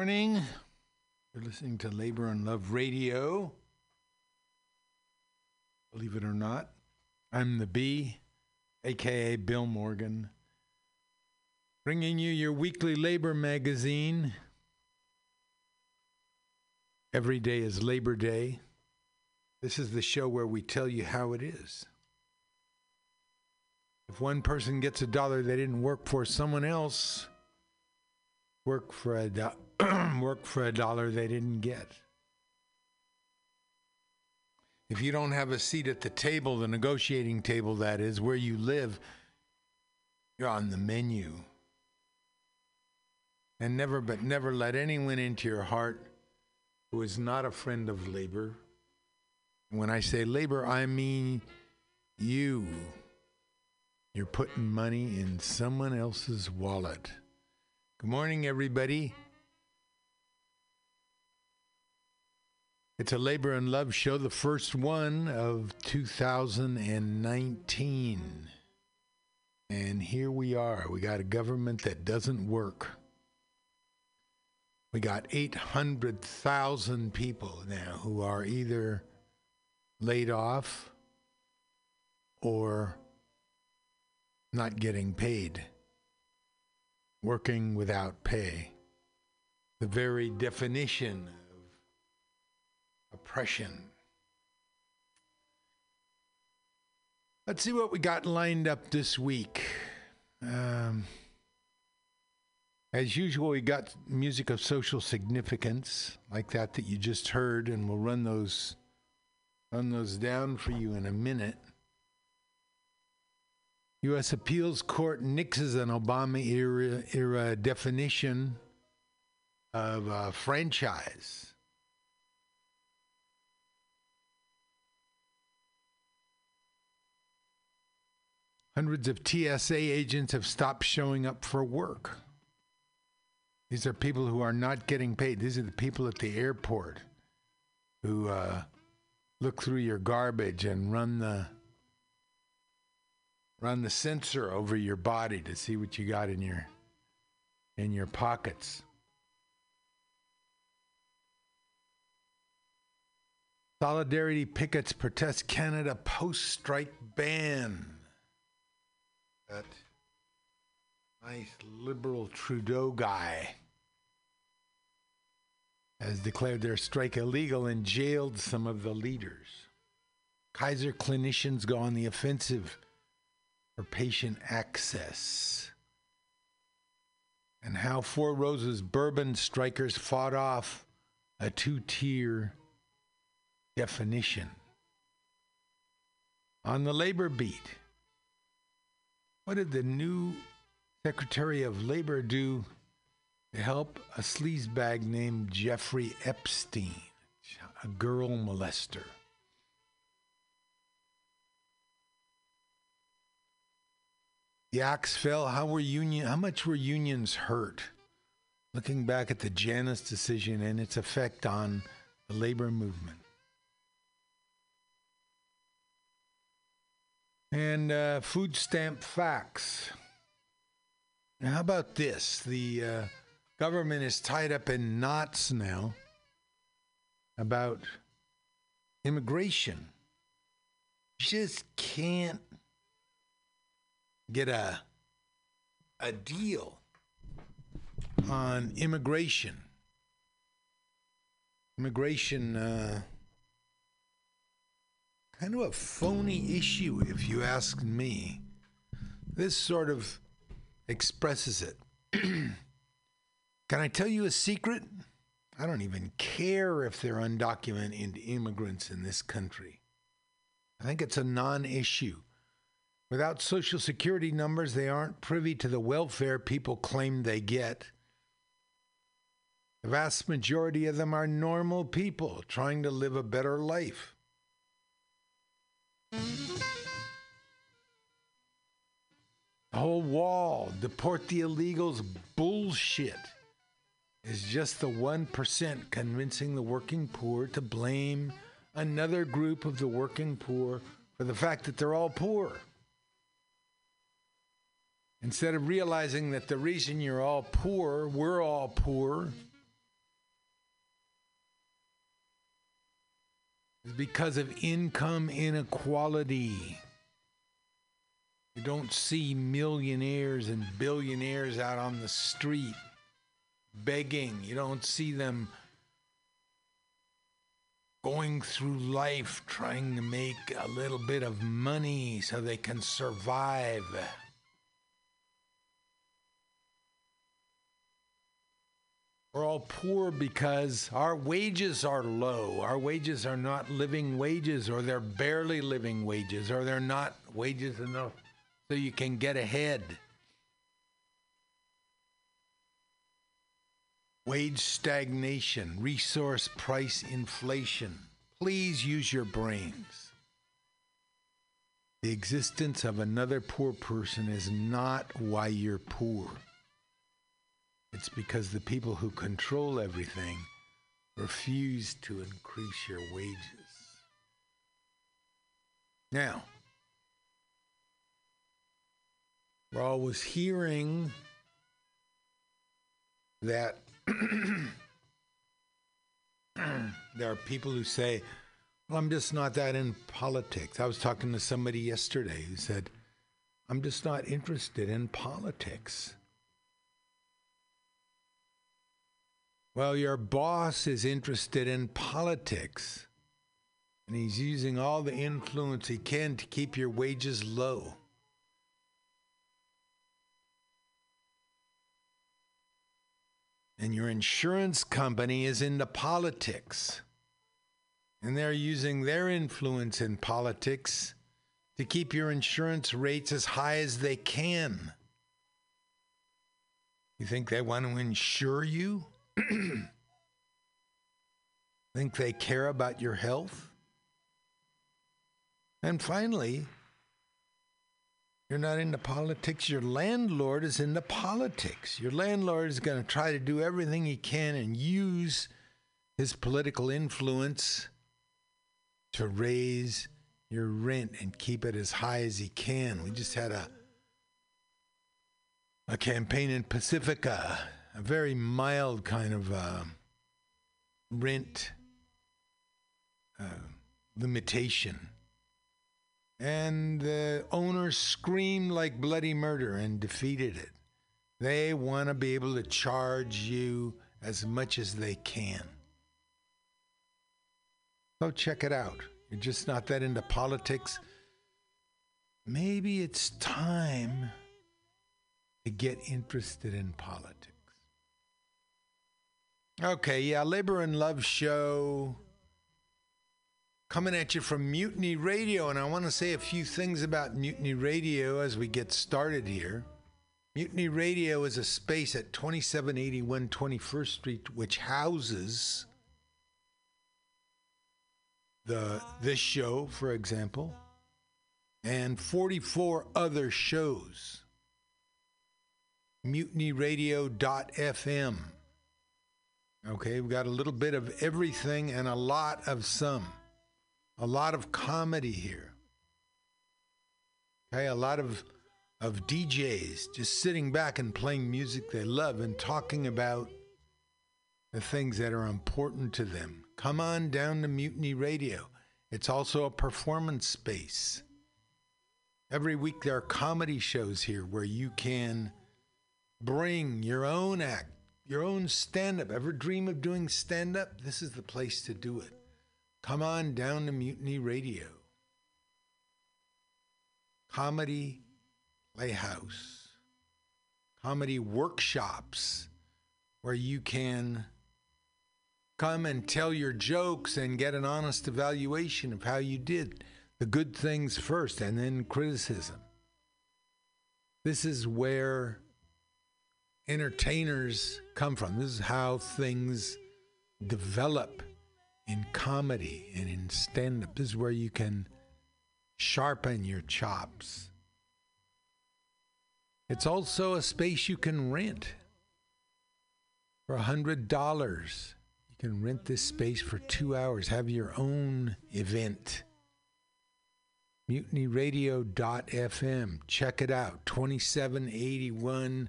Morning. You're listening to Labor and Love Radio. Believe it or not, I'm the B, aka Bill Morgan, bringing you your weekly labor magazine. Every day is Labor Day. This is the show where we tell you how it is. If one person gets a dollar they didn't work for, someone else work for a do- work for a dollar they didn't get. If you don't have a seat at the table, the negotiating table that is, where you live, you're on the menu. And never but never let anyone into your heart who is not a friend of labor. When I say labor, I mean you. You're putting money in someone else's wallet. Good morning, everybody. It's a Labor and Love show, the first one of 2019. And here we are. We got a government that doesn't work. We got 800,000 people now who are either laid off or not getting paid, working without pay. The very definition of oppression. Let's see what we got lined up this week. Um, as usual, we got music of social significance, like that that you just heard, and we'll run those run those down for you in a minute. U.S. Appeals Court nixes an Obama era, era definition of franchise. Hundreds of TSA agents have stopped showing up for work. These are people who are not getting paid. These are the people at the airport who uh, look through your garbage and run the run the sensor over your body to see what you got in your in your pockets. Solidarity pickets protest Canada post-strike ban that nice liberal Trudeau guy has declared their strike illegal and jailed some of the leaders. Kaiser clinicians go on the offensive for patient access. And how Four Roses bourbon strikers fought off a two tier definition. On the labor beat, what did the new Secretary of Labor do to help a sleazebag named Jeffrey Epstein, a girl molester? The axe fell. How were union? How much were unions hurt? Looking back at the Janus decision and its effect on the labor movement. And uh, food stamp facts. Now, how about this? The uh, government is tied up in knots now about immigration. Just can't get a a deal on immigration. Immigration. Uh, kind of a phony issue, if you ask me. This sort of expresses it. Can I tell you a secret? I don't even care if they're undocumented immigrants in this country. I think it's a non issue. Without social security numbers, they aren't privy to the welfare people claim they get. The vast majority of them are normal people trying to live a better life. The whole wall, deport the illegals bullshit is just the 1% convincing the working poor to blame another group of the working poor for the fact that they're all poor. Instead of realizing that the reason you're all poor, we're all poor, is because of income inequality. You don't see millionaires and billionaires out on the street begging. You don't see them going through life trying to make a little bit of money so they can survive. We're all poor because our wages are low. Our wages are not living wages, or they're barely living wages, or they're not wages enough so you can get ahead. Wage stagnation, resource price inflation. Please use your brains. The existence of another poor person is not why you're poor. It's because the people who control everything refuse to increase your wages. Now, we're always hearing that there are people who say, well, I'm just not that in politics. I was talking to somebody yesterday who said, I'm just not interested in politics. Well, your boss is interested in politics, and he's using all the influence he can to keep your wages low. And your insurance company is into politics, and they're using their influence in politics to keep your insurance rates as high as they can. You think they want to insure you? Think they care about your health? And finally, you're not into politics. Your landlord is into politics. Your landlord is going to try to do everything he can and use his political influence to raise your rent and keep it as high as he can. We just had a a campaign in Pacifica a very mild kind of uh, rent uh, limitation. And the owners screamed like bloody murder and defeated it. They want to be able to charge you as much as they can. So check it out. You're just not that into politics. Maybe it's time to get interested in politics. Okay, yeah, Labor and Love show coming at you from Mutiny Radio, and I want to say a few things about Mutiny Radio as we get started here. Mutiny Radio is a space at 2781 21st Street which houses the this show, for example, and 44 other shows. MutinyRadio.fm Okay, we've got a little bit of everything and a lot of some. A lot of comedy here. Okay, a lot of of DJs just sitting back and playing music they love and talking about the things that are important to them. Come on down to Mutiny Radio. It's also a performance space. Every week there are comedy shows here where you can bring your own act your own stand up. Ever dream of doing stand up? This is the place to do it. Come on down to Mutiny Radio. Comedy Playhouse. Comedy workshops where you can come and tell your jokes and get an honest evaluation of how you did the good things first and then criticism. This is where entertainers come from. This is how things develop in comedy and in stand up. This is where you can sharpen your chops. It's also a space you can rent for a $100. You can rent this space for two hours, have your own event. MutinyRadio.fm. Check it out. 2781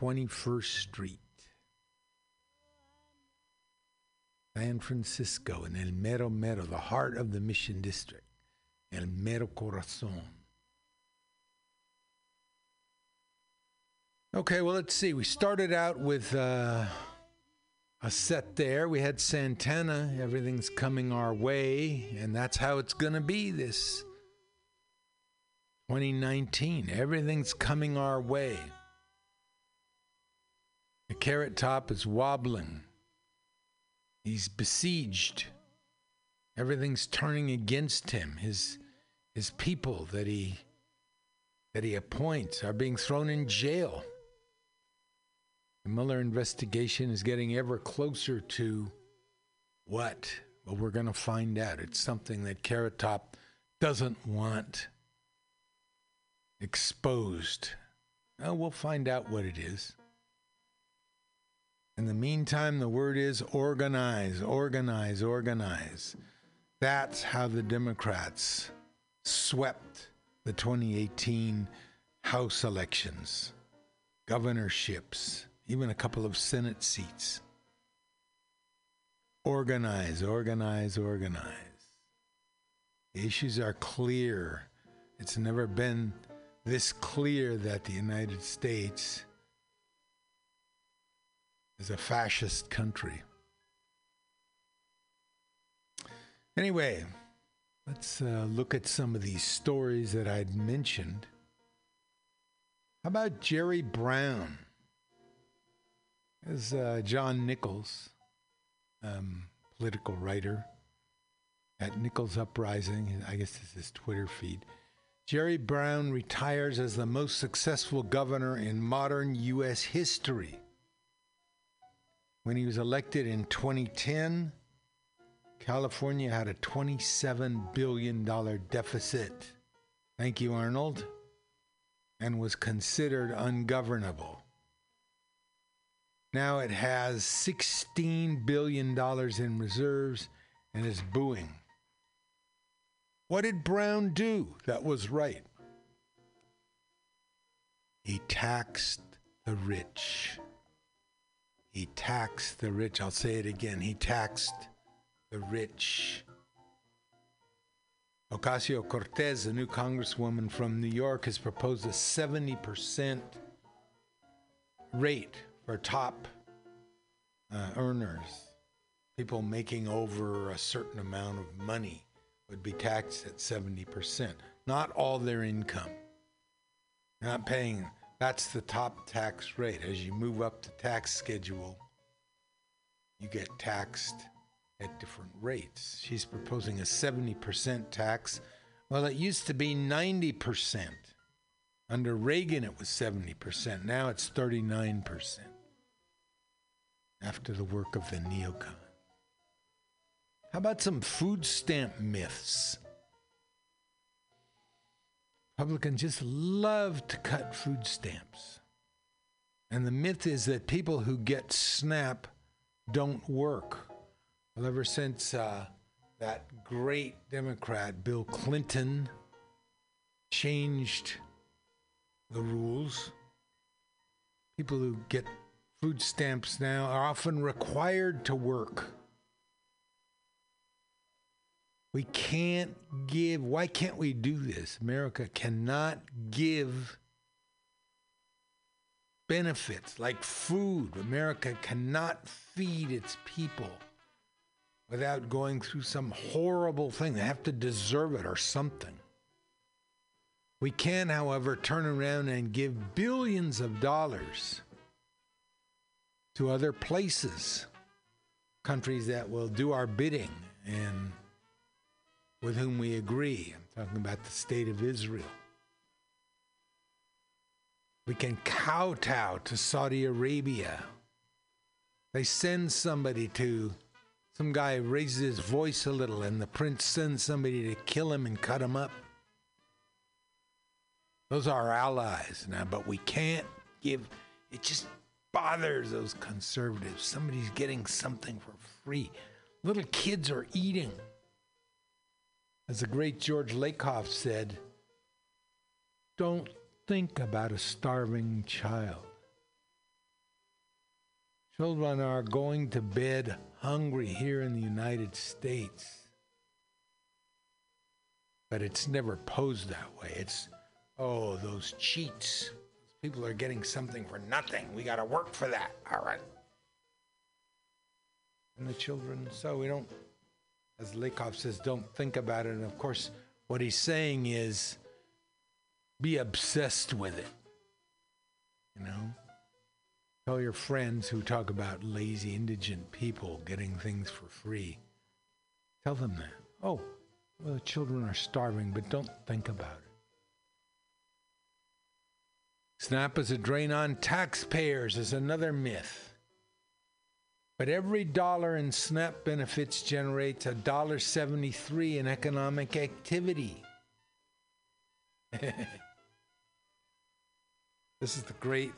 21st Street. San Francisco, in El Mero Mero, the heart of the Mission District. El Mero Corazon. Okay, well, let's see. We started out with uh, a set there. We had Santana. Everything's coming our way, and that's how it's going to be this 2019. Everything's coming our way. The carrot top is wobbling. He's besieged. Everything's turning against him. His his people that he that he appoints are being thrown in jail. The Mueller investigation is getting ever closer to what? Well, we're going to find out. It's something that Carrot Top doesn't want exposed. Well, we'll find out what it is. In the meantime, the word is organize, organize, organize. That's how the Democrats swept the 2018 House elections, governorships, even a couple of Senate seats. Organize, organize, organize. The issues are clear. It's never been this clear that the United States is a fascist country. Anyway, let's uh, look at some of these stories that I'd mentioned. How about Jerry Brown? As uh, John Nichols, um, political writer at Nichols Uprising, I guess this is Twitter feed. Jerry Brown retires as the most successful governor in modern U.S. history. When he was elected in 2010, California had a $27 billion deficit. Thank you, Arnold. And was considered ungovernable. Now it has $16 billion in reserves and is booing. What did Brown do that was right? He taxed the rich. He taxed the rich. I'll say it again. He taxed the rich. Ocasio Cortez, a new congresswoman from New York, has proposed a 70% rate for top uh, earners, people making over a certain amount of money would be taxed at 70%. Not all their income. not paying, that's the top tax rate. As you move up the tax schedule, you get taxed at different rates. She's proposing a 70% tax. Well, it used to be 90%. Under Reagan, it was 70%. Now it's 39% after the work of the neocon. How about some food stamp myths? Republicans just love to cut food stamps. And the myth is that people who get SNAP don't work. Well, ever since uh, that great Democrat, Bill Clinton, changed the rules, people who get food stamps now are often required to work. We can't give, why can't we do this? America cannot give benefits like food. America cannot feed its people without going through some horrible thing. They have to deserve it or something. We can, however, turn around and give billions of dollars to other places, countries that will do our bidding and with whom we agree. I'm talking about the state of Israel. We can kowtow to Saudi Arabia. They send somebody to, some guy raises his voice a little, and the prince sends somebody to kill him and cut him up. Those are our allies now, but we can't give, it just bothers those conservatives. Somebody's getting something for free. Little kids are eating. As the great George Lakoff said, don't think about a starving child. Children are going to bed hungry here in the United States. But it's never posed that way. It's, oh, those cheats. People are getting something for nothing. We got to work for that. All right. And the children, so we don't, as Lakoff says, don't think about it. And of course, what he's saying is be obsessed with it. You know? Tell your friends who talk about lazy, indigent people getting things for free. Tell them that. Oh, well, the children are starving, but don't think about it. SNAP is a drain on taxpayers is another myth. But every dollar in SNAP benefits generates a dollar seventy-three in economic activity. this is the great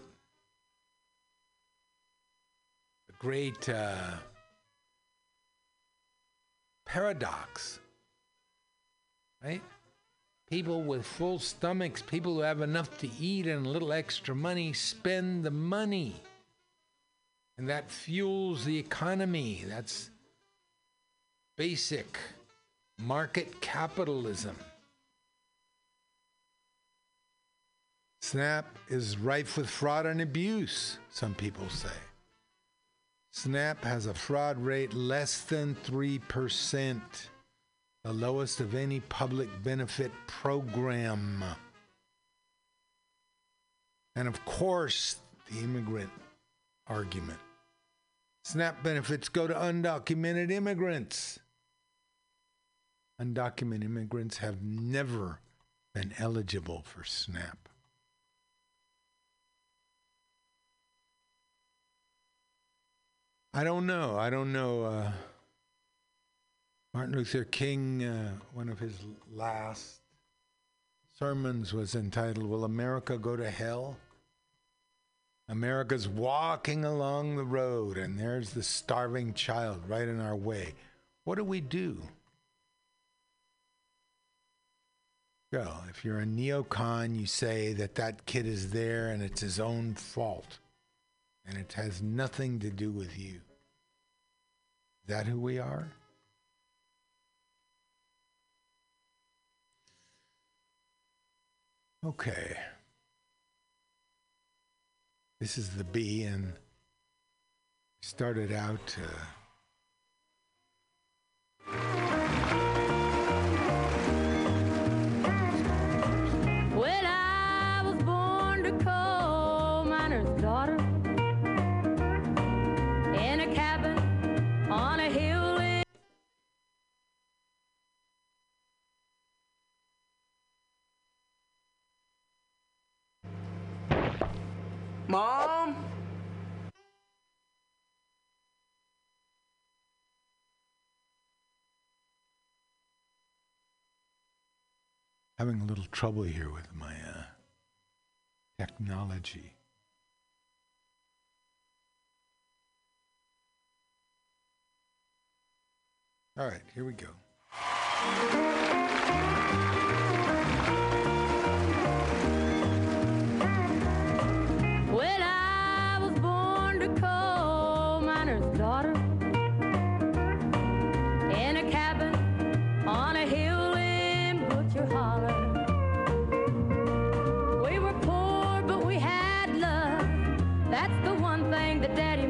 the great uh, paradox, right? People with full stomachs, people who have enough to eat and a little extra money, spend the money. And that fuels the economy. That's basic market capitalism. SNAP is rife with fraud and abuse, some people say. SNAP has a fraud rate less than 3%, the lowest of any public benefit program. And of course, the immigrant argument. SNAP benefits go to undocumented immigrants. Undocumented immigrants have never been eligible for SNAP. I don't know. I don't know. Uh, Martin Luther King, uh, one of his last sermons was entitled, Will America Go to Hell? America's walking along the road, and there's the starving child right in our way. What do we do? Well, if you're a neocon, you say that that kid is there and it's his own fault and it has nothing to do with you. Is that who we are? Okay. This is the B, and started out. Uh, Mom? Having a little trouble here with my uh, technology. All right, here we go. daddy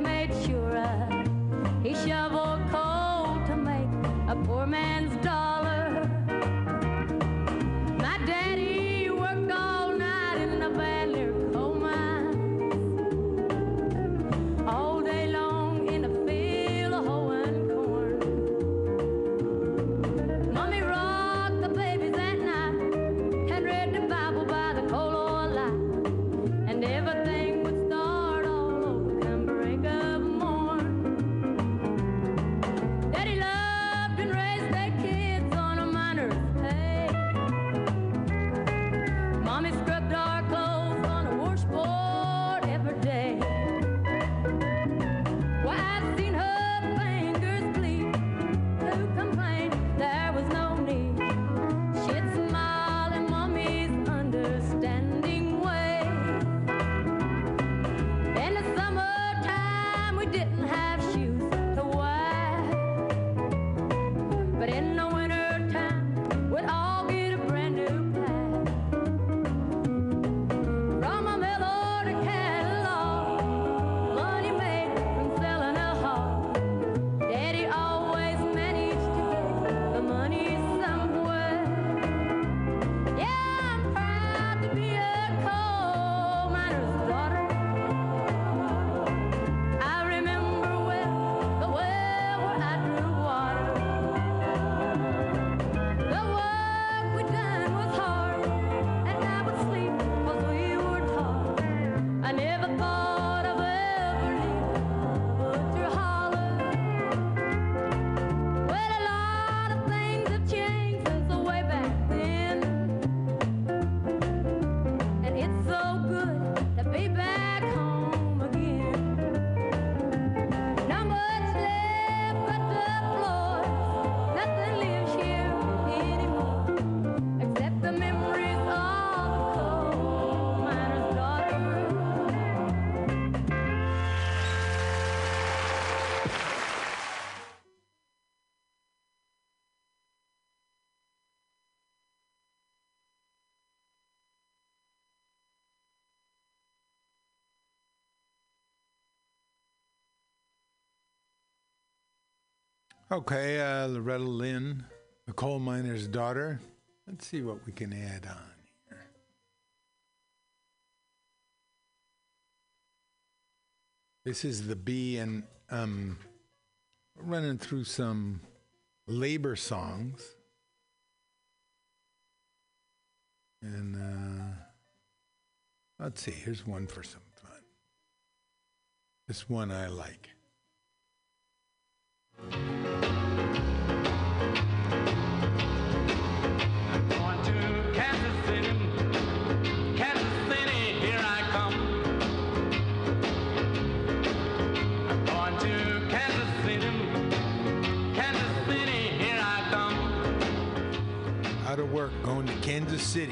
Okay, uh, Loretta Lynn, the coal miner's daughter. Let's see what we can add on. This is the B, and um, running through some labor songs. And uh, let's see, here's one for some fun. This one I like. the city.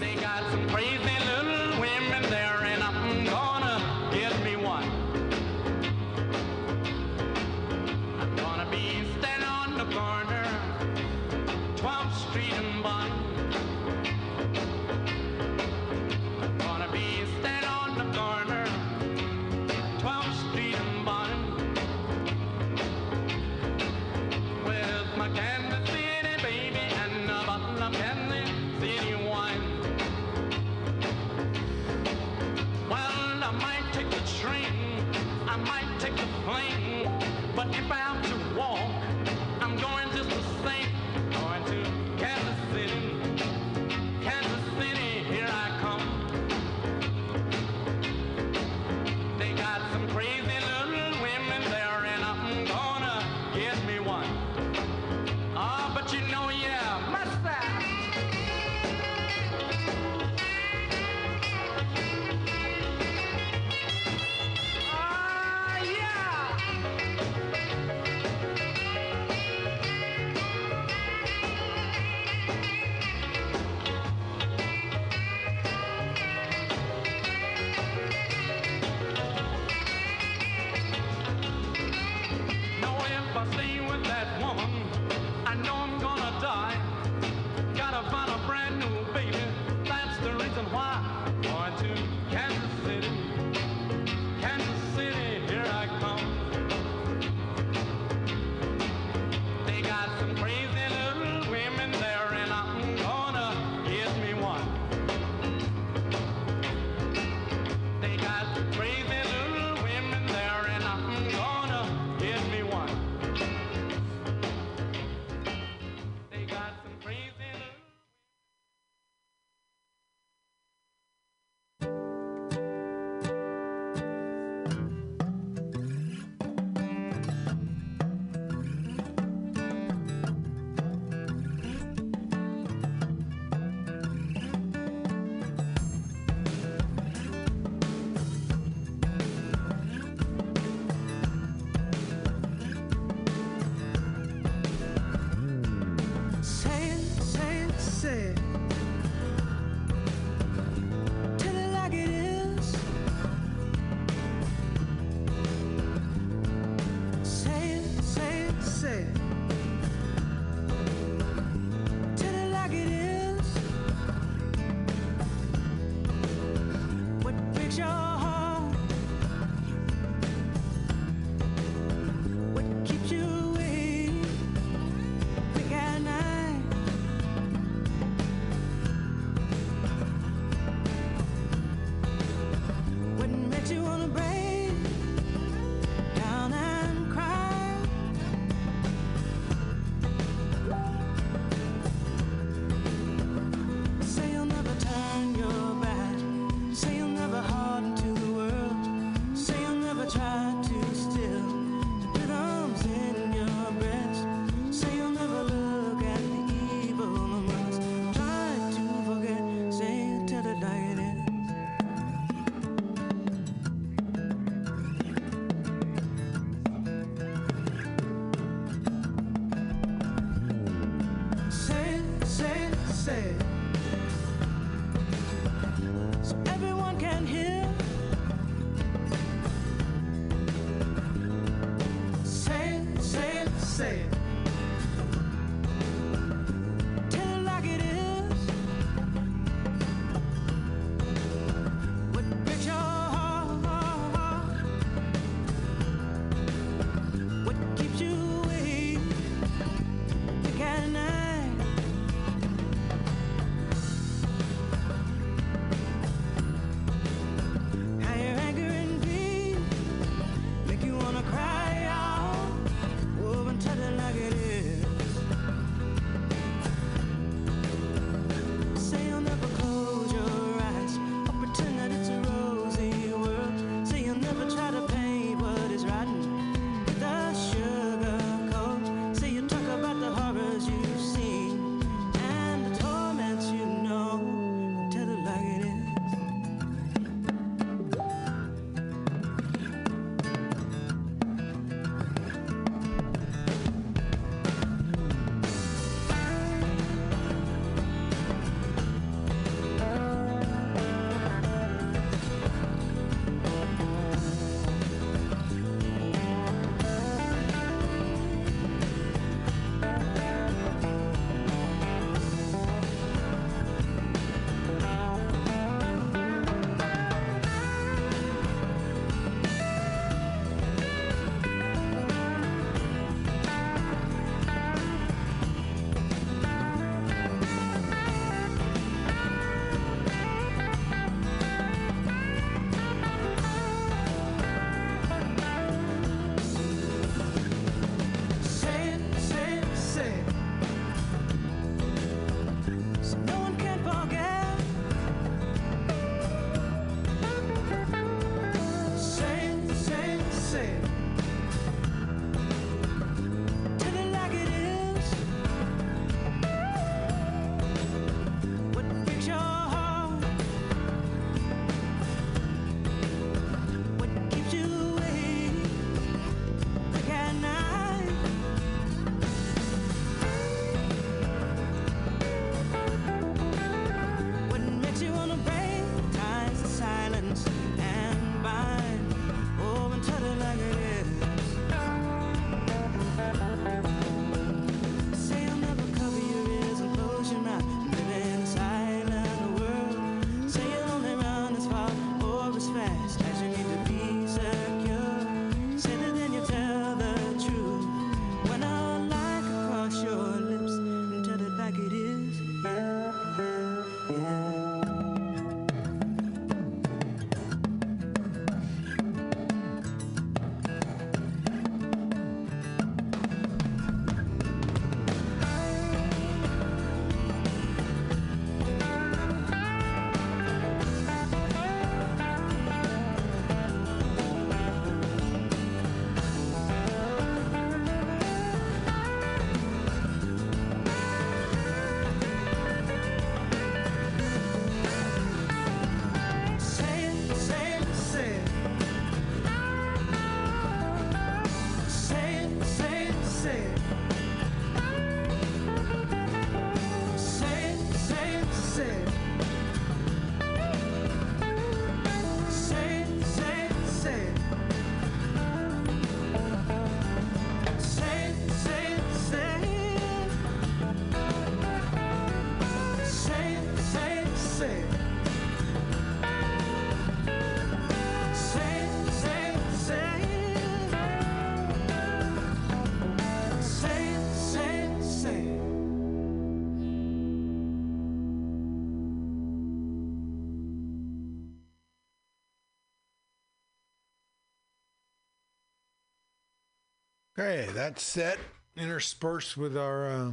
Okay, that's set interspersed with our uh,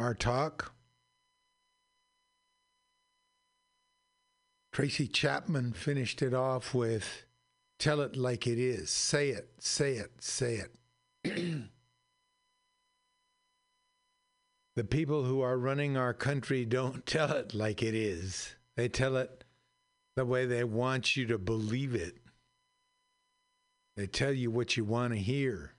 our talk. Tracy Chapman finished it off with "Tell it like it is, say it, say it, say it." the people who are running our country don't tell it like it is. They tell it the way they want you to believe it. They tell you what you want to hear.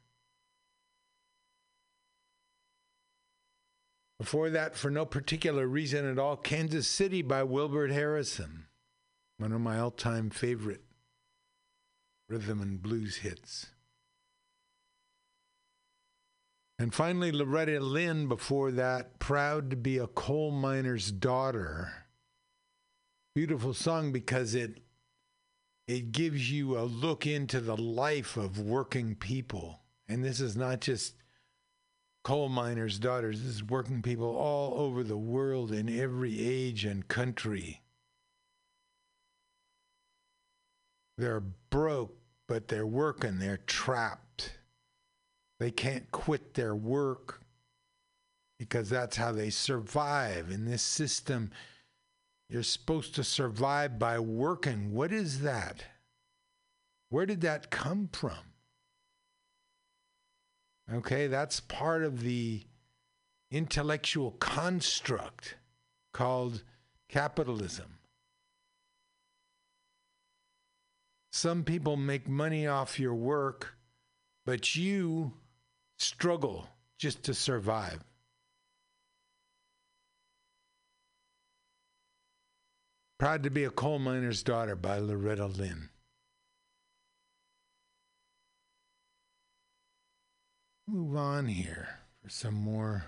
Before that, for no particular reason at all, Kansas City by Wilbert Harrison, one of my all time favorite rhythm and blues hits. And finally, Loretta Lynn before that, Proud to Be a Coal Miner's Daughter. Beautiful song because it it gives you a look into the life of working people. And this is not just coal miners' daughters, this is working people all over the world in every age and country. They're broke, but they're working, they're trapped. They can't quit their work because that's how they survive in this system. You're supposed to survive by working. What is that? Where did that come from? Okay, that's part of the intellectual construct called capitalism. Some people make money off your work, but you struggle just to survive. Proud to be a coal miner's daughter by Loretta Lynn. Move on here for some more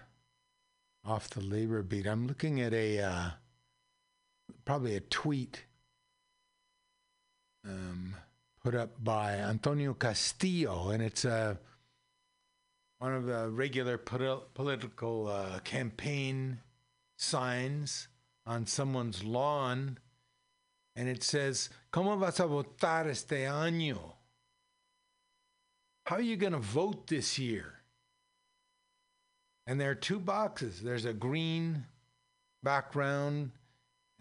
off the labor beat. I'm looking at a uh, probably a tweet um, put up by Antonio Castillo, and it's uh, one of the regular poli- political uh, campaign signs on someone's lawn, and it says, ¿Cómo vas a votar este año? How are you going to vote this year? And there are two boxes. There's a green background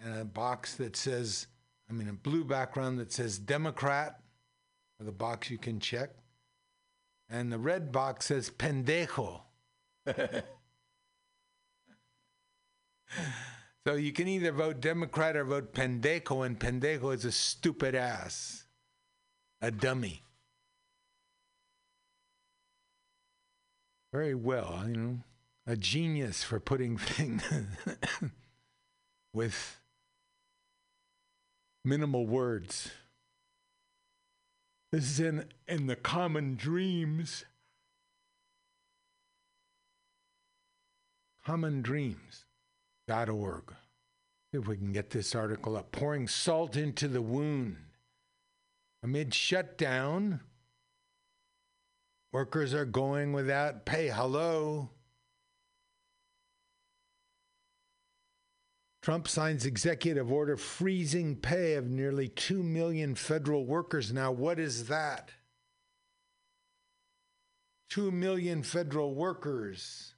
and a box that says, I mean, a blue background that says Democrat, or the box you can check. And the red box says pendejo. so you can either vote Democrat or vote pendejo, and pendejo is a stupid ass, a dummy. Very well, you know, a genius for putting things with minimal words. This is in, in the Common Dreams. commondreams.org. If we can get this article up. Pouring salt into the wound. Amid shutdown, workers are going without pay. Hello. Trump signs executive order freezing pay of nearly 2 million federal workers. Now, what is that? 2 million federal workers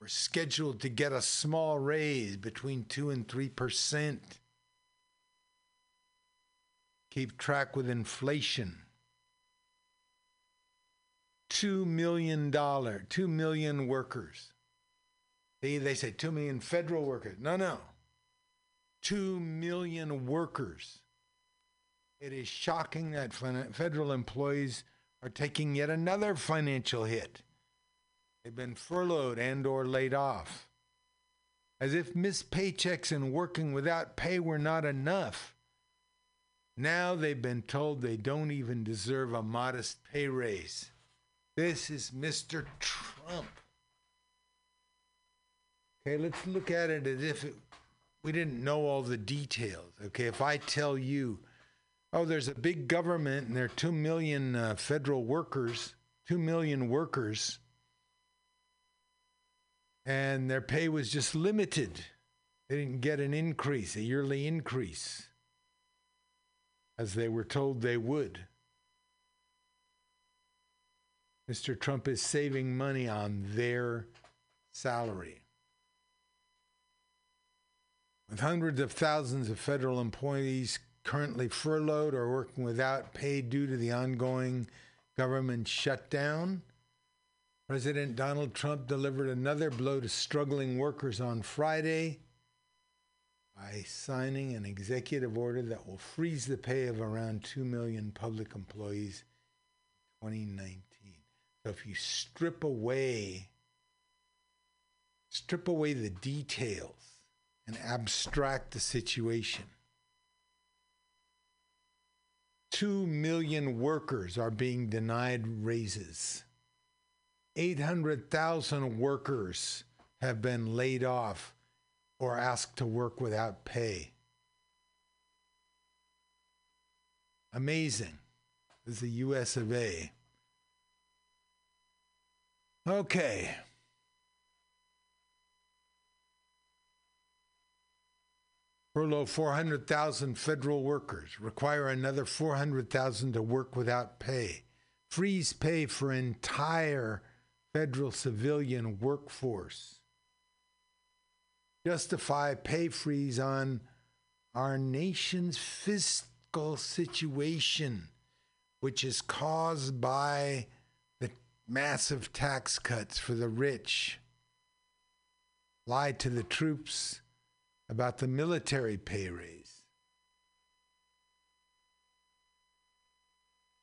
were scheduled to get a small raise between 2 and 3%. Keep track with inflation. $2 million, 2 million workers. They, they say 2 million federal workers. No, no. 2 million workers. It is shocking that federal employees are taking yet another financial hit. They've been furloughed and or laid off. As if missed paychecks and working without pay were not enough. Now they've been told they don't even deserve a modest pay raise. This is Mr. Trump. Okay, let's look at it as if it, we didn't know all the details. Okay, if I tell you, oh, there's a big government and there are 2 million uh, federal workers, 2 million workers, and their pay was just limited. They didn't get an increase, a yearly increase, as they were told they would. Mr. Trump is saving money on their salary. With hundreds of thousands of federal employees currently furloughed or working without pay due to the ongoing government shutdown, President Donald Trump delivered another blow to struggling workers on Friday by signing an executive order that will freeze the pay of around 2 million public employees in 2019. So if you strip away strip away the details and abstract the situation. Two million workers are being denied raises. 800,000 workers have been laid off or asked to work without pay. Amazing. This is the US of A. Okay. Furlough 400,000 federal workers. Require another 400,000 to work without pay. Freeze pay for entire federal civilian workforce. Justify pay freeze on our nation's fiscal situation, which is caused by massive tax cuts for the rich. Lie to the troops about the military pay raise.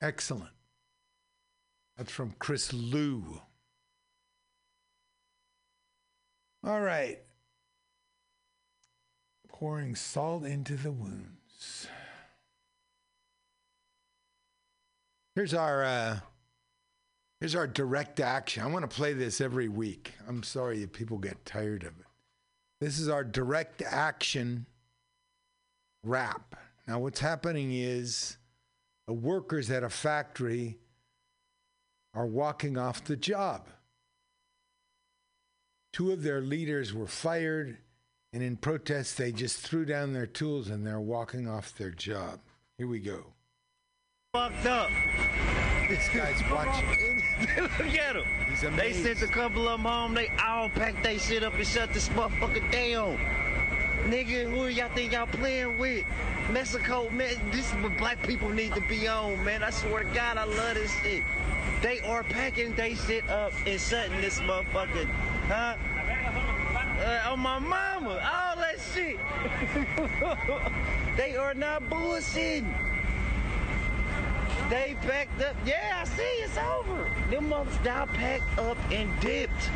Excellent. That's from Chris Lu. All right. Pouring salt into the wounds. Here's our uh, here's our direct action. I want to play this every week. I'm sorry if people get tired of it. This is our direct action wrap. Now, what's happening is the workers at a factory are walking off the job. Two of their leaders were fired, and in protest, they just threw down their tools and they're walking off their job. Here we go. Fucked up. This guy's watching. Look at him. He's They sent a couple of them home. They all packed they shit up and shut this motherfucker down. Nigga, who y'all think y'all playing with? Mexico, man, this is what black people need to be on, man. I swear to God, I love this shit. They are packing they shit up and shutting this motherfucker, huh? Uh, on my mama, all that shit. they are not bullshitting. They packed up. Yeah, I see it's over. Them months got packed up and dipped.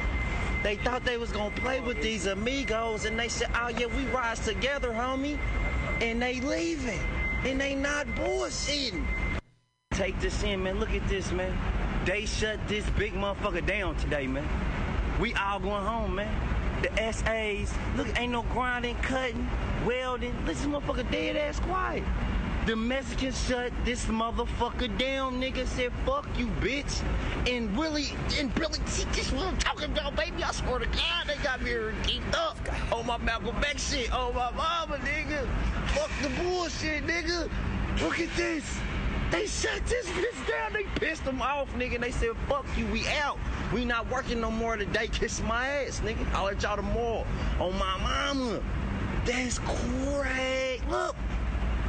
They thought they was gonna play with these amigos, and they said, "Oh yeah, we rise together, homie." And they leaving, and they not bullshitting. Take this in, man. Look at this, man. They shut this big motherfucker down today, man. We all going home, man. The SAs, look, ain't no grinding, cutting, welding. Listen, motherfucker, dead ass quiet. The Mexicans shut this motherfucker down, nigga. Said, fuck you, bitch. And really, and really, see, this what I'm talking about, baby. I swear to God, they got me geeked up on my Malcolm X shit, on my mama, nigga. Fuck the bullshit, nigga. Look at this. They shut this bitch down. They pissed them off, nigga. They said, fuck you, we out. We not working no more today. Kiss my ass, nigga. I'll let y'all tomorrow. On my mama. That's great. Look.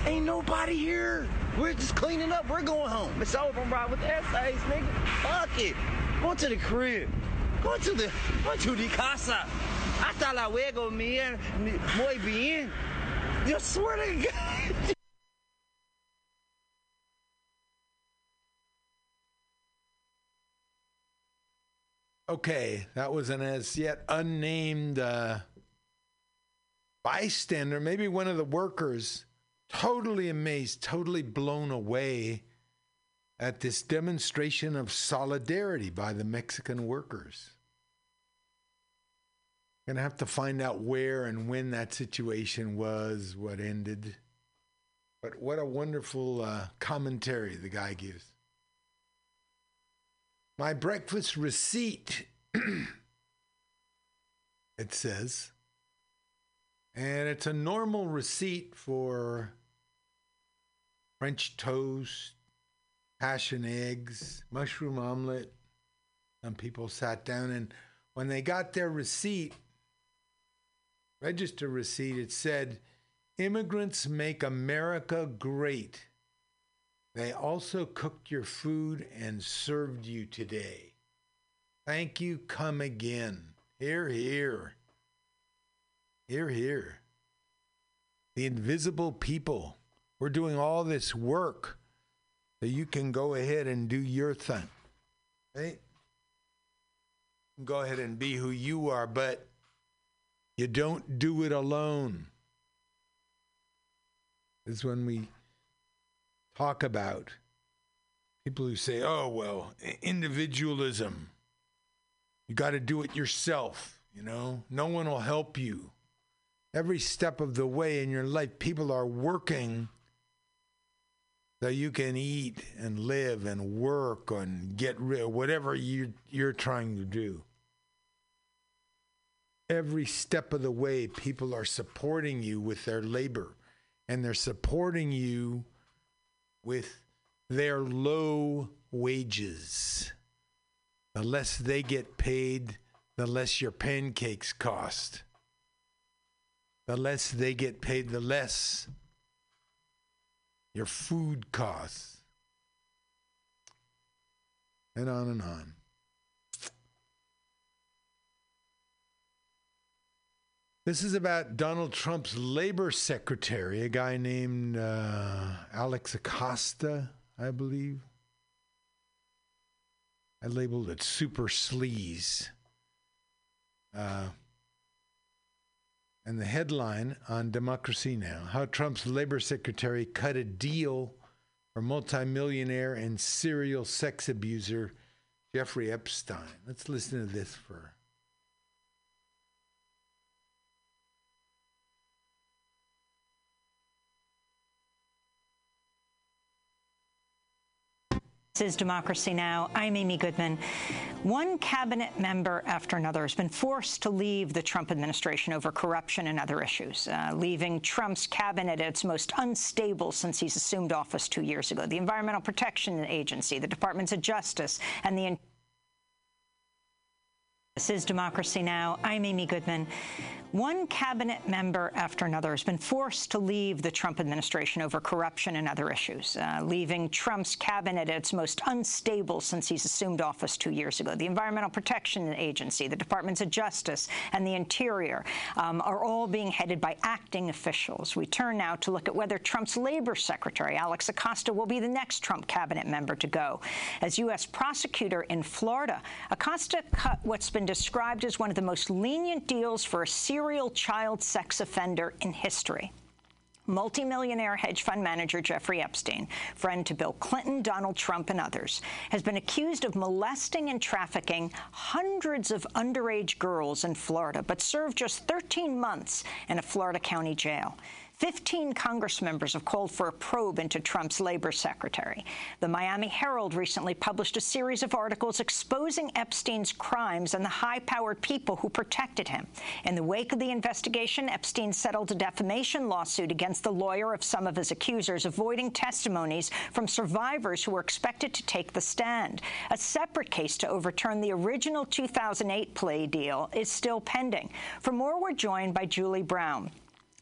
Ain't nobody here. We're just cleaning up. We're going home. It's over. I'm riding with the essays, nigga. Fuck it. Go to the crib. Go to the, go to the casa. Hasta luego, bien, muy bien. Yo swear to God. Okay, that was an as yet unnamed uh, bystander, maybe one of the workers, totally amazed, totally blown away at this demonstration of solidarity by the Mexican workers. Gonna have to find out where and when that situation was, what ended. But what a wonderful uh, commentary the guy gives. My breakfast receipt, it says. And it's a normal receipt for French toast, hash and eggs, mushroom omelet. Some people sat down and when they got their receipt, register receipt, it said, Immigrants make America great. They also cooked your food and served you today. Thank you. Come again. Here, here. Here, here. The invisible people. We're doing all this work that you can go ahead and do your thing. Right? Go ahead and be who you are, but you don't do it alone. Is when we talk about people who say, oh, well, individualism. You got to do it yourself, you know? No one will help you. Every step of the way in your life, people are working so you can eat and live and work and get rid whatever you you're trying to do. Every step of the way, people are supporting you with their labor, and they're supporting you with their low wages. The less they get paid, the less your pancakes cost. The less they get paid, the less your food costs. And on and on. This is about Donald Trump's labor secretary, a guy named uh, Alex Acosta, I believe. I labeled it super sleaze. Uh, and the headline on Democracy Now how Trump's labor secretary cut a deal for multimillionaire and serial sex abuser Jeffrey Epstein. Let's listen to this for. This is Democracy Now! I'm Amy Goodman. One cabinet member after another has been forced to leave the Trump administration over corruption and other issues, uh, leaving Trump's cabinet at its most unstable since he's assumed office two years ago. The Environmental Protection Agency, the Departments of Justice, and the this is Democracy Now! I'm Amy Goodman. One cabinet member after another has been forced to leave the Trump administration over corruption and other issues, uh, leaving Trump's cabinet at its most unstable since he's assumed office two years ago. The Environmental Protection Agency, the Departments of Justice, and the Interior um, are all being headed by acting officials. We turn now to look at whether Trump's labor secretary, Alex Acosta, will be the next Trump cabinet member to go. As U.S. prosecutor in Florida, Acosta cut what's been described as one of the most lenient deals for a serial child sex offender in history. Multimillionaire hedge fund manager Jeffrey Epstein, friend to Bill Clinton, Donald Trump, and others, has been accused of molesting and trafficking hundreds of underage girls in Florida, but served just 13 months in a Florida county jail. 15 Congress members have called for a probe into Trump's labor secretary. The Miami Herald recently published a series of articles exposing Epstein's crimes and the high-powered people who protected him. In the wake of the investigation, Epstein settled a defamation lawsuit against the lawyer of some of his accusers, avoiding testimonies from survivors who were expected to take the stand. A separate case to overturn the original 2008 plea deal is still pending. For more, we're joined by Julie Brown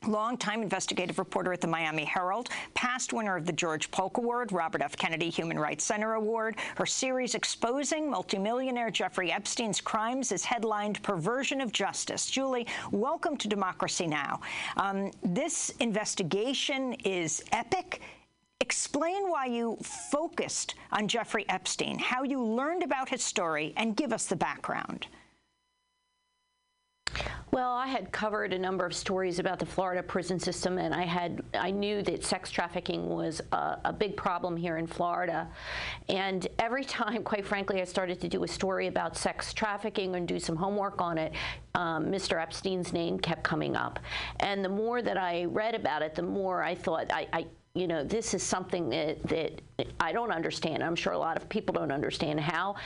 longtime investigative reporter at the Miami Herald, past winner of the George Polk Award, Robert F. Kennedy Human Rights Center Award. Her series exposing multimillionaire Jeffrey Epstein's crimes is headlined Perversion of Justice. Julie, welcome to Democracy Now! Um, this investigation is epic. Explain why you focused on Jeffrey Epstein, how you learned about his story, and give us the background. Well, I had covered a number of stories about the Florida prison system, and I had I knew that sex trafficking was a, a, big problem here in Florida. And every time, quite frankly, I started to do a story about sex trafficking and do some homework on it, um, Mr. Epstein's name kept coming up. And the more that I read about it, the more I thought I, I you know, this is something that, that I don't understand. I'm sure a lot of people don't understand how,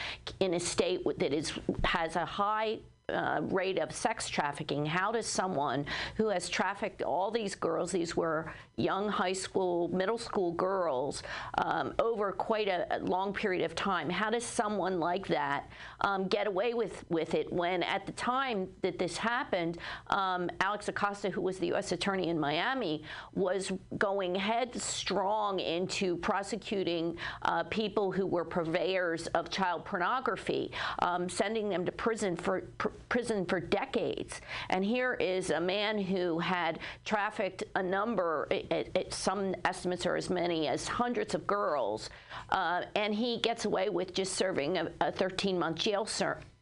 in a state that is has a high uh, rate of sex trafficking. How does someone who has trafficked all these girls, these were young high school, middle school girls, um, over quite a, a, long period of time, how does someone like that um, get away with, with it when at the time that this happened, um, Alex Acosta, who was the U.S. Attorney in Miami, was going headstrong into prosecuting uh, people who were purveyors of child pornography, um, sending them to prison for pr prison for decades. And here is a man who had trafficked a number, it, it, some estimates are as many as hundreds of girls, uh, and he gets away with just serving a 13-month jail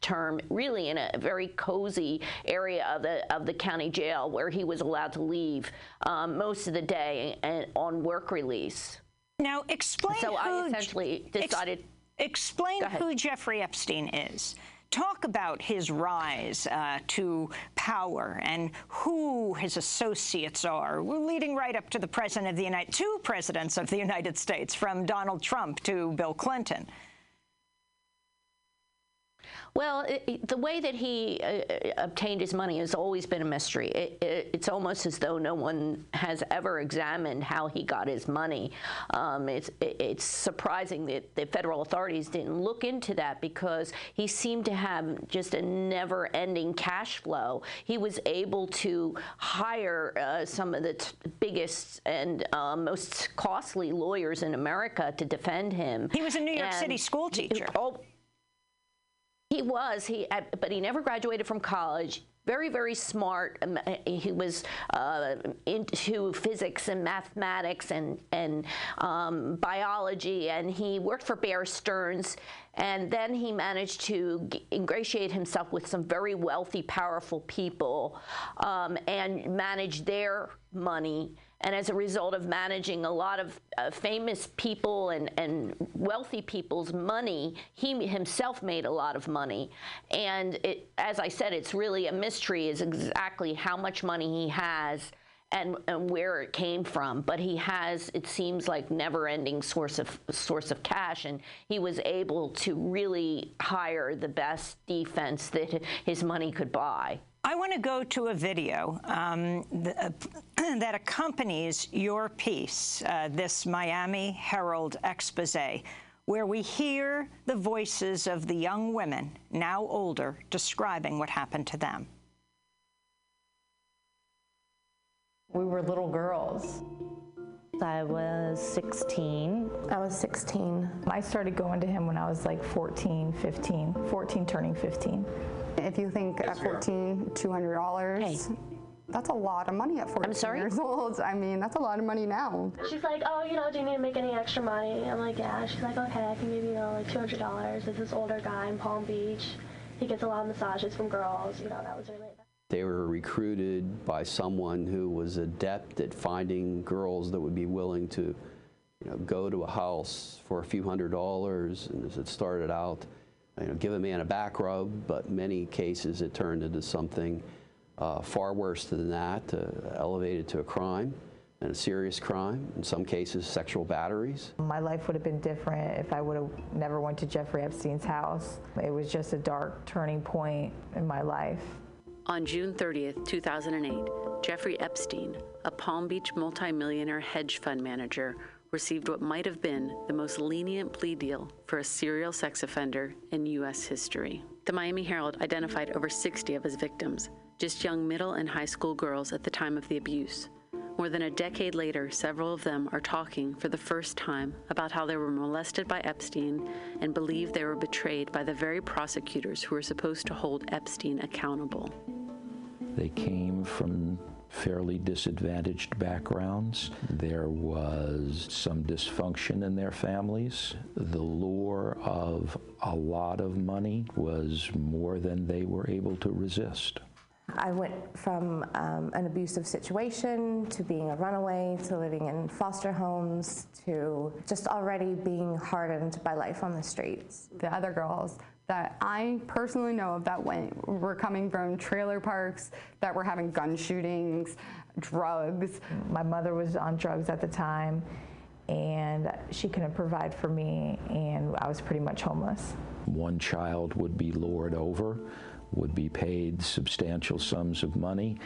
term, really in a very cozy area of the of the county jail where he was allowed to leave um, most of the day and on work release. Now explain. So I essentially decided. Ex explain who Jeffrey Epstein is Talk about his rise uh, to power and who his associates are, We're leading right up to the president of the United, two presidents of the United States, from Donald Trump to Bill Clinton. Well, it, it, the way that he uh, uh, obtained his money has always been a mystery. It, it's almost as though no one has ever examined how he got his money. Um, it's, it's surprising that the federal authorities didn't look into that because he seemed to have just a never-ending cash flow. He was able to hire uh, some of the biggest and uh, most costly lawyers in America to defend him. He was a New York and City school teacher. He, oh, he was, he, but he never graduated from college. Very, very smart. Um, he was uh, into physics and mathematics and, and um, biology, and he worked for Bear Stearns. And then he managed to ingratiate himself with some very wealthy, powerful people um, and manage their money and as a result of managing a lot of uh, famous people and, and wealthy people's money, he himself made a lot of money. And it, as I said, it's really a mystery is exactly how much money he has and, and where it came from. But he has, it seems like, never-ending source of source of cash, and he was able to really hire the best defense that his money could buy. I want to go to a video um, uh, that accompanies your piece, uh, this Miami Herald expose, where we hear the voices of the young women, now older, describing what happened to them. We were little girls. I was 16. I was 16. I started going to him when I was like 14, 15, 14 turning 15. If you think at 14, $200, hey. that's a lot of money at 14 years old. I mean, that's a lot of money now. She's like, oh, you know, do you need to make any extra money? I'm like, yeah. She's like, okay, I can give you, you know, like $200. There's this older guy in Palm Beach. He gets a lot of massages from girls. You know, that was really they were recruited by someone who was adept at finding girls that would be willing to you know, go to a house for a few hundred dollars, and as it started out, you know, give a man a back rub, but many cases it turned into something uh, far worse than that, uh, elevated to a crime and a serious crime, in some cases sexual batteries. My life would have been different if I would have never went to Jeffrey Epstein's house. It was just a dark turning point in my life. On June 30th, 2008, Jeffrey Epstein, a Palm Beach multimillionaire hedge fund manager, received what might have been the most lenient plea deal for a serial sex offender in U.S. history. The Miami Herald identified over 60 of his victims, just young middle and high school girls at the time of the abuse. More than a decade later, several of them are talking for the first time about how they were molested by Epstein and believe they were betrayed by the very prosecutors who were supposed to hold Epstein accountable. They came from fairly disadvantaged backgrounds. There was some dysfunction in their families. The lure of a lot of money was more than they were able to resist. I went from um, an abusive situation to being a runaway to living in foster homes to just already being hardened by life on the streets. The other girls that I personally know of that went were coming from trailer parks that were having gun shootings, drugs. My mother was on drugs at the time and she couldn't provide for me and I was pretty much homeless. One child would be lured over, would be paid substantial sums of money,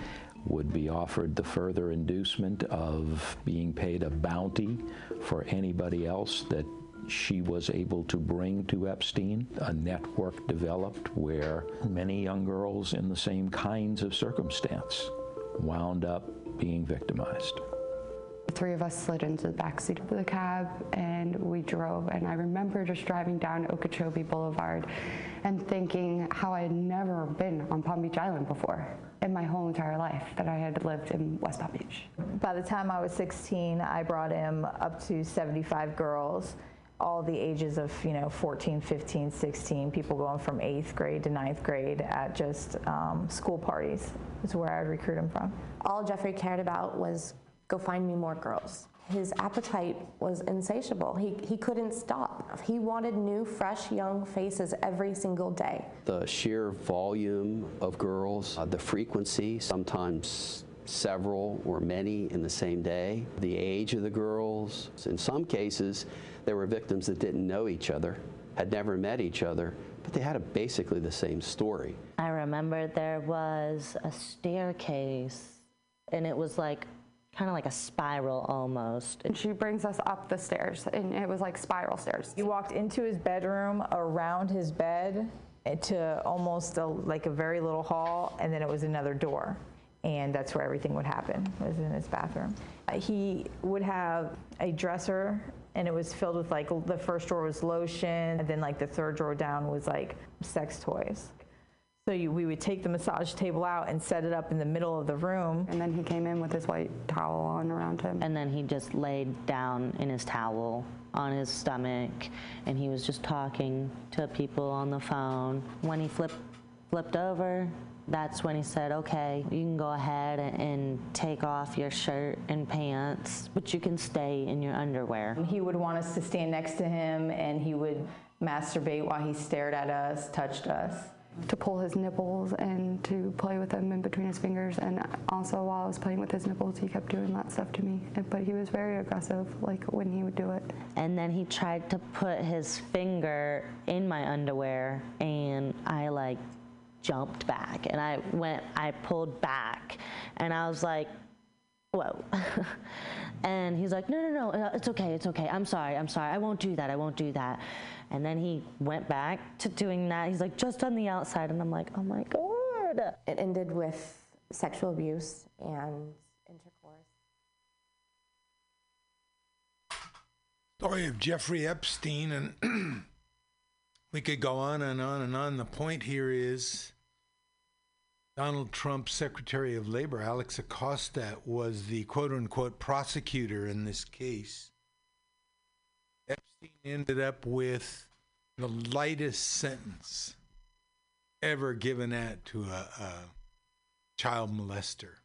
would be offered the further inducement of being paid a bounty for anybody else that she was able to bring to Epstein. A network developed where many young girls in the same kinds of circumstance wound up being victimized. The three of us slid into the back seat of the cab and we drove. And I remember just driving down Okeechobee Boulevard and thinking how I had never been on Palm Beach Island before in my whole entire life that I had lived in West Palm Beach. By the time I was 16, I brought him up to 75 girls all the ages of, you know, 14, 15, 16, people going from eighth grade to ninth grade at just um, school parties is where I would recruit them from. All Jeffrey cared about was go find me more girls. his appetite was insatiable. He, he couldn't stop. He wanted new, fresh, young faces every single day. The sheer volume of girls, uh, the frequency, sometimes several or many in the same day, the age of the girls. In some cases, there were victims that didn't know each other, had never met each other, but they had a, basically the same story. I remember there was a staircase, and it was like kind of like a spiral almost. And she brings us up the stairs, and it was like spiral stairs. You walked into his bedroom, around his bed, eh, to almost a, like a very little hall, and then it was another door. And that's where everything would happen, was in his bathroom. Uh, He would have a dresser, and it was filled with like, the first drawer was lotion, and then like the third drawer down was like sex toys. So you, we would take the massage table out and set it up in the middle of the room. And then he came in with his white towel on around him. And then he just laid down in his towel on his stomach, and he was just talking to people on the phone. When he flipped flipped over, that's when he said, "Okay, you can go ahead and, and take off your shirt and pants, but you can stay in your underwear." He would want us to stand next to him, and he would masturbate while he stared at us, touched us. to pull his nipples and to play with them in between his fingers. And also, while I was playing with his nipples, he kept doing that stuff to me. But he was very aggressive, like when he would do it. And then he tried to put his finger in my underwear, and I like jumped back. And I went, I pulled back, and I was like, whoa. and he's like, no, no, no, uh, it's okay, it's okay. I'm sorry, I'm sorry. I won't do that, I won't do that. And then he went back to doing that. He's like, just on the outside. And I'm like, oh my God. It ended with sexual abuse and intercourse. Story of Jeffrey Epstein, and we could go on and on and on. The point here is Donald Trump's Secretary of Labor, Alex Acosta, was the quote unquote prosecutor in this case. Epstein ended up with the lightest sentence ever given out to a, a child molester.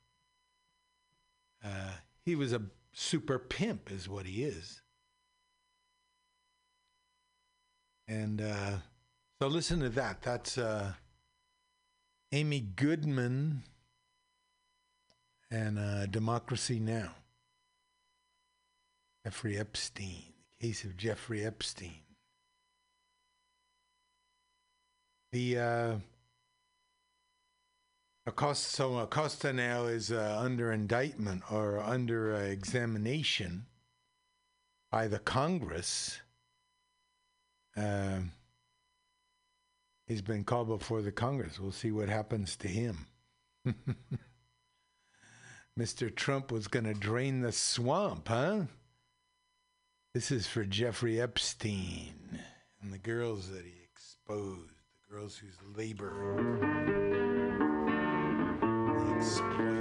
Uh, he was a super pimp, is what he is. And uh, so listen to that. That's uh, Amy Goodman and uh, Democracy Now. Jeffrey Epstein, the case of Jeffrey Epstein. The uh, Acosta, so Acosta now is uh, under indictment or under uh, examination by the Congress. Uh, he's been called before the Congress. We'll see what happens to him. Mr. Trump was going to drain the swamp, huh? This is for Jeffrey Epstein and the girls that he exposed, the girls whose labor he.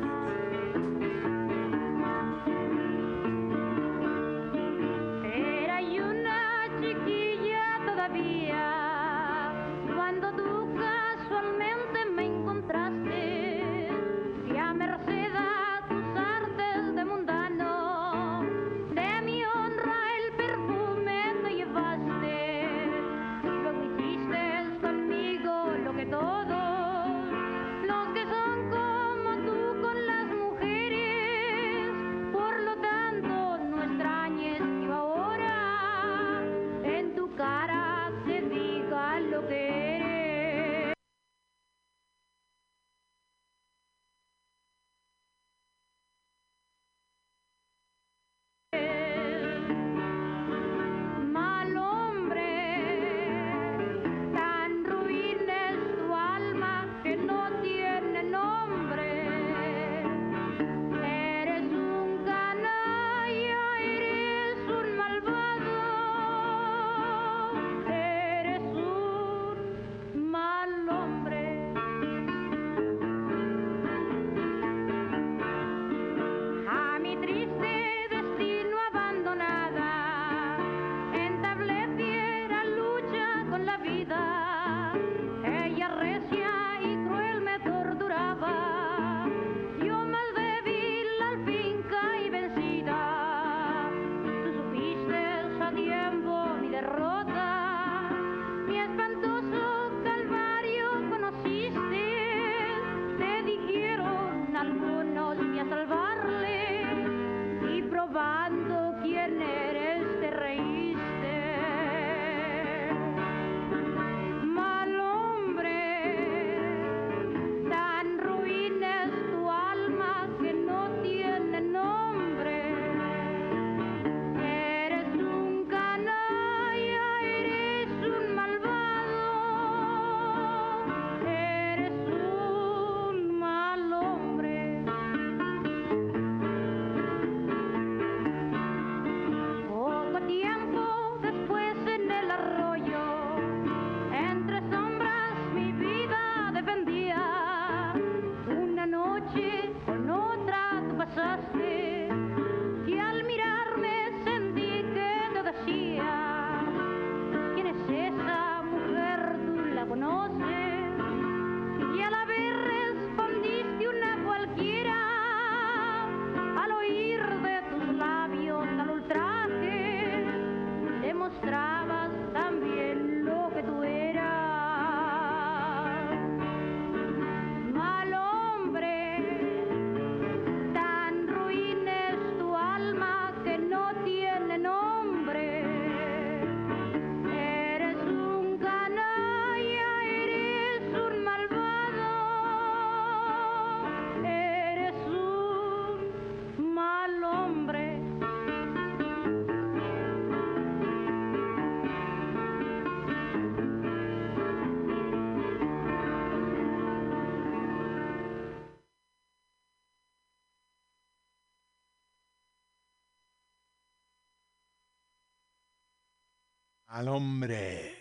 Al hombre.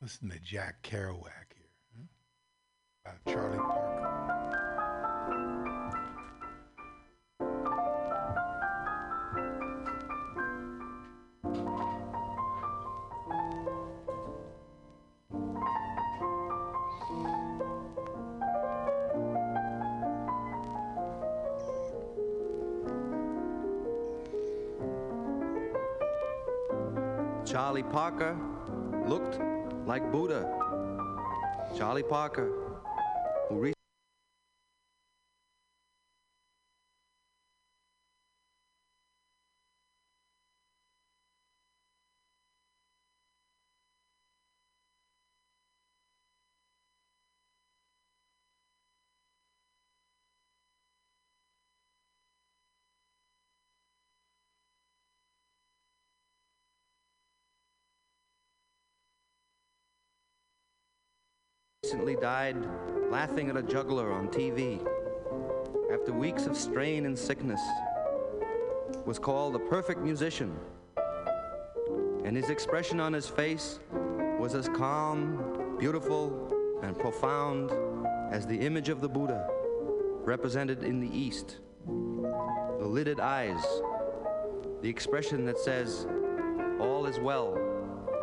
Listen to Jack Kerouac here. huh? About Charlie Parker. Parker looked like Buddha. Charlie Parker, who re- recently died laughing at a juggler on TV after weeks of strain and sickness was called a perfect musician. And his expression on his face was as calm beautiful and profound as the image of the buddha represented in the east. The lidded eyes the expression that says all is well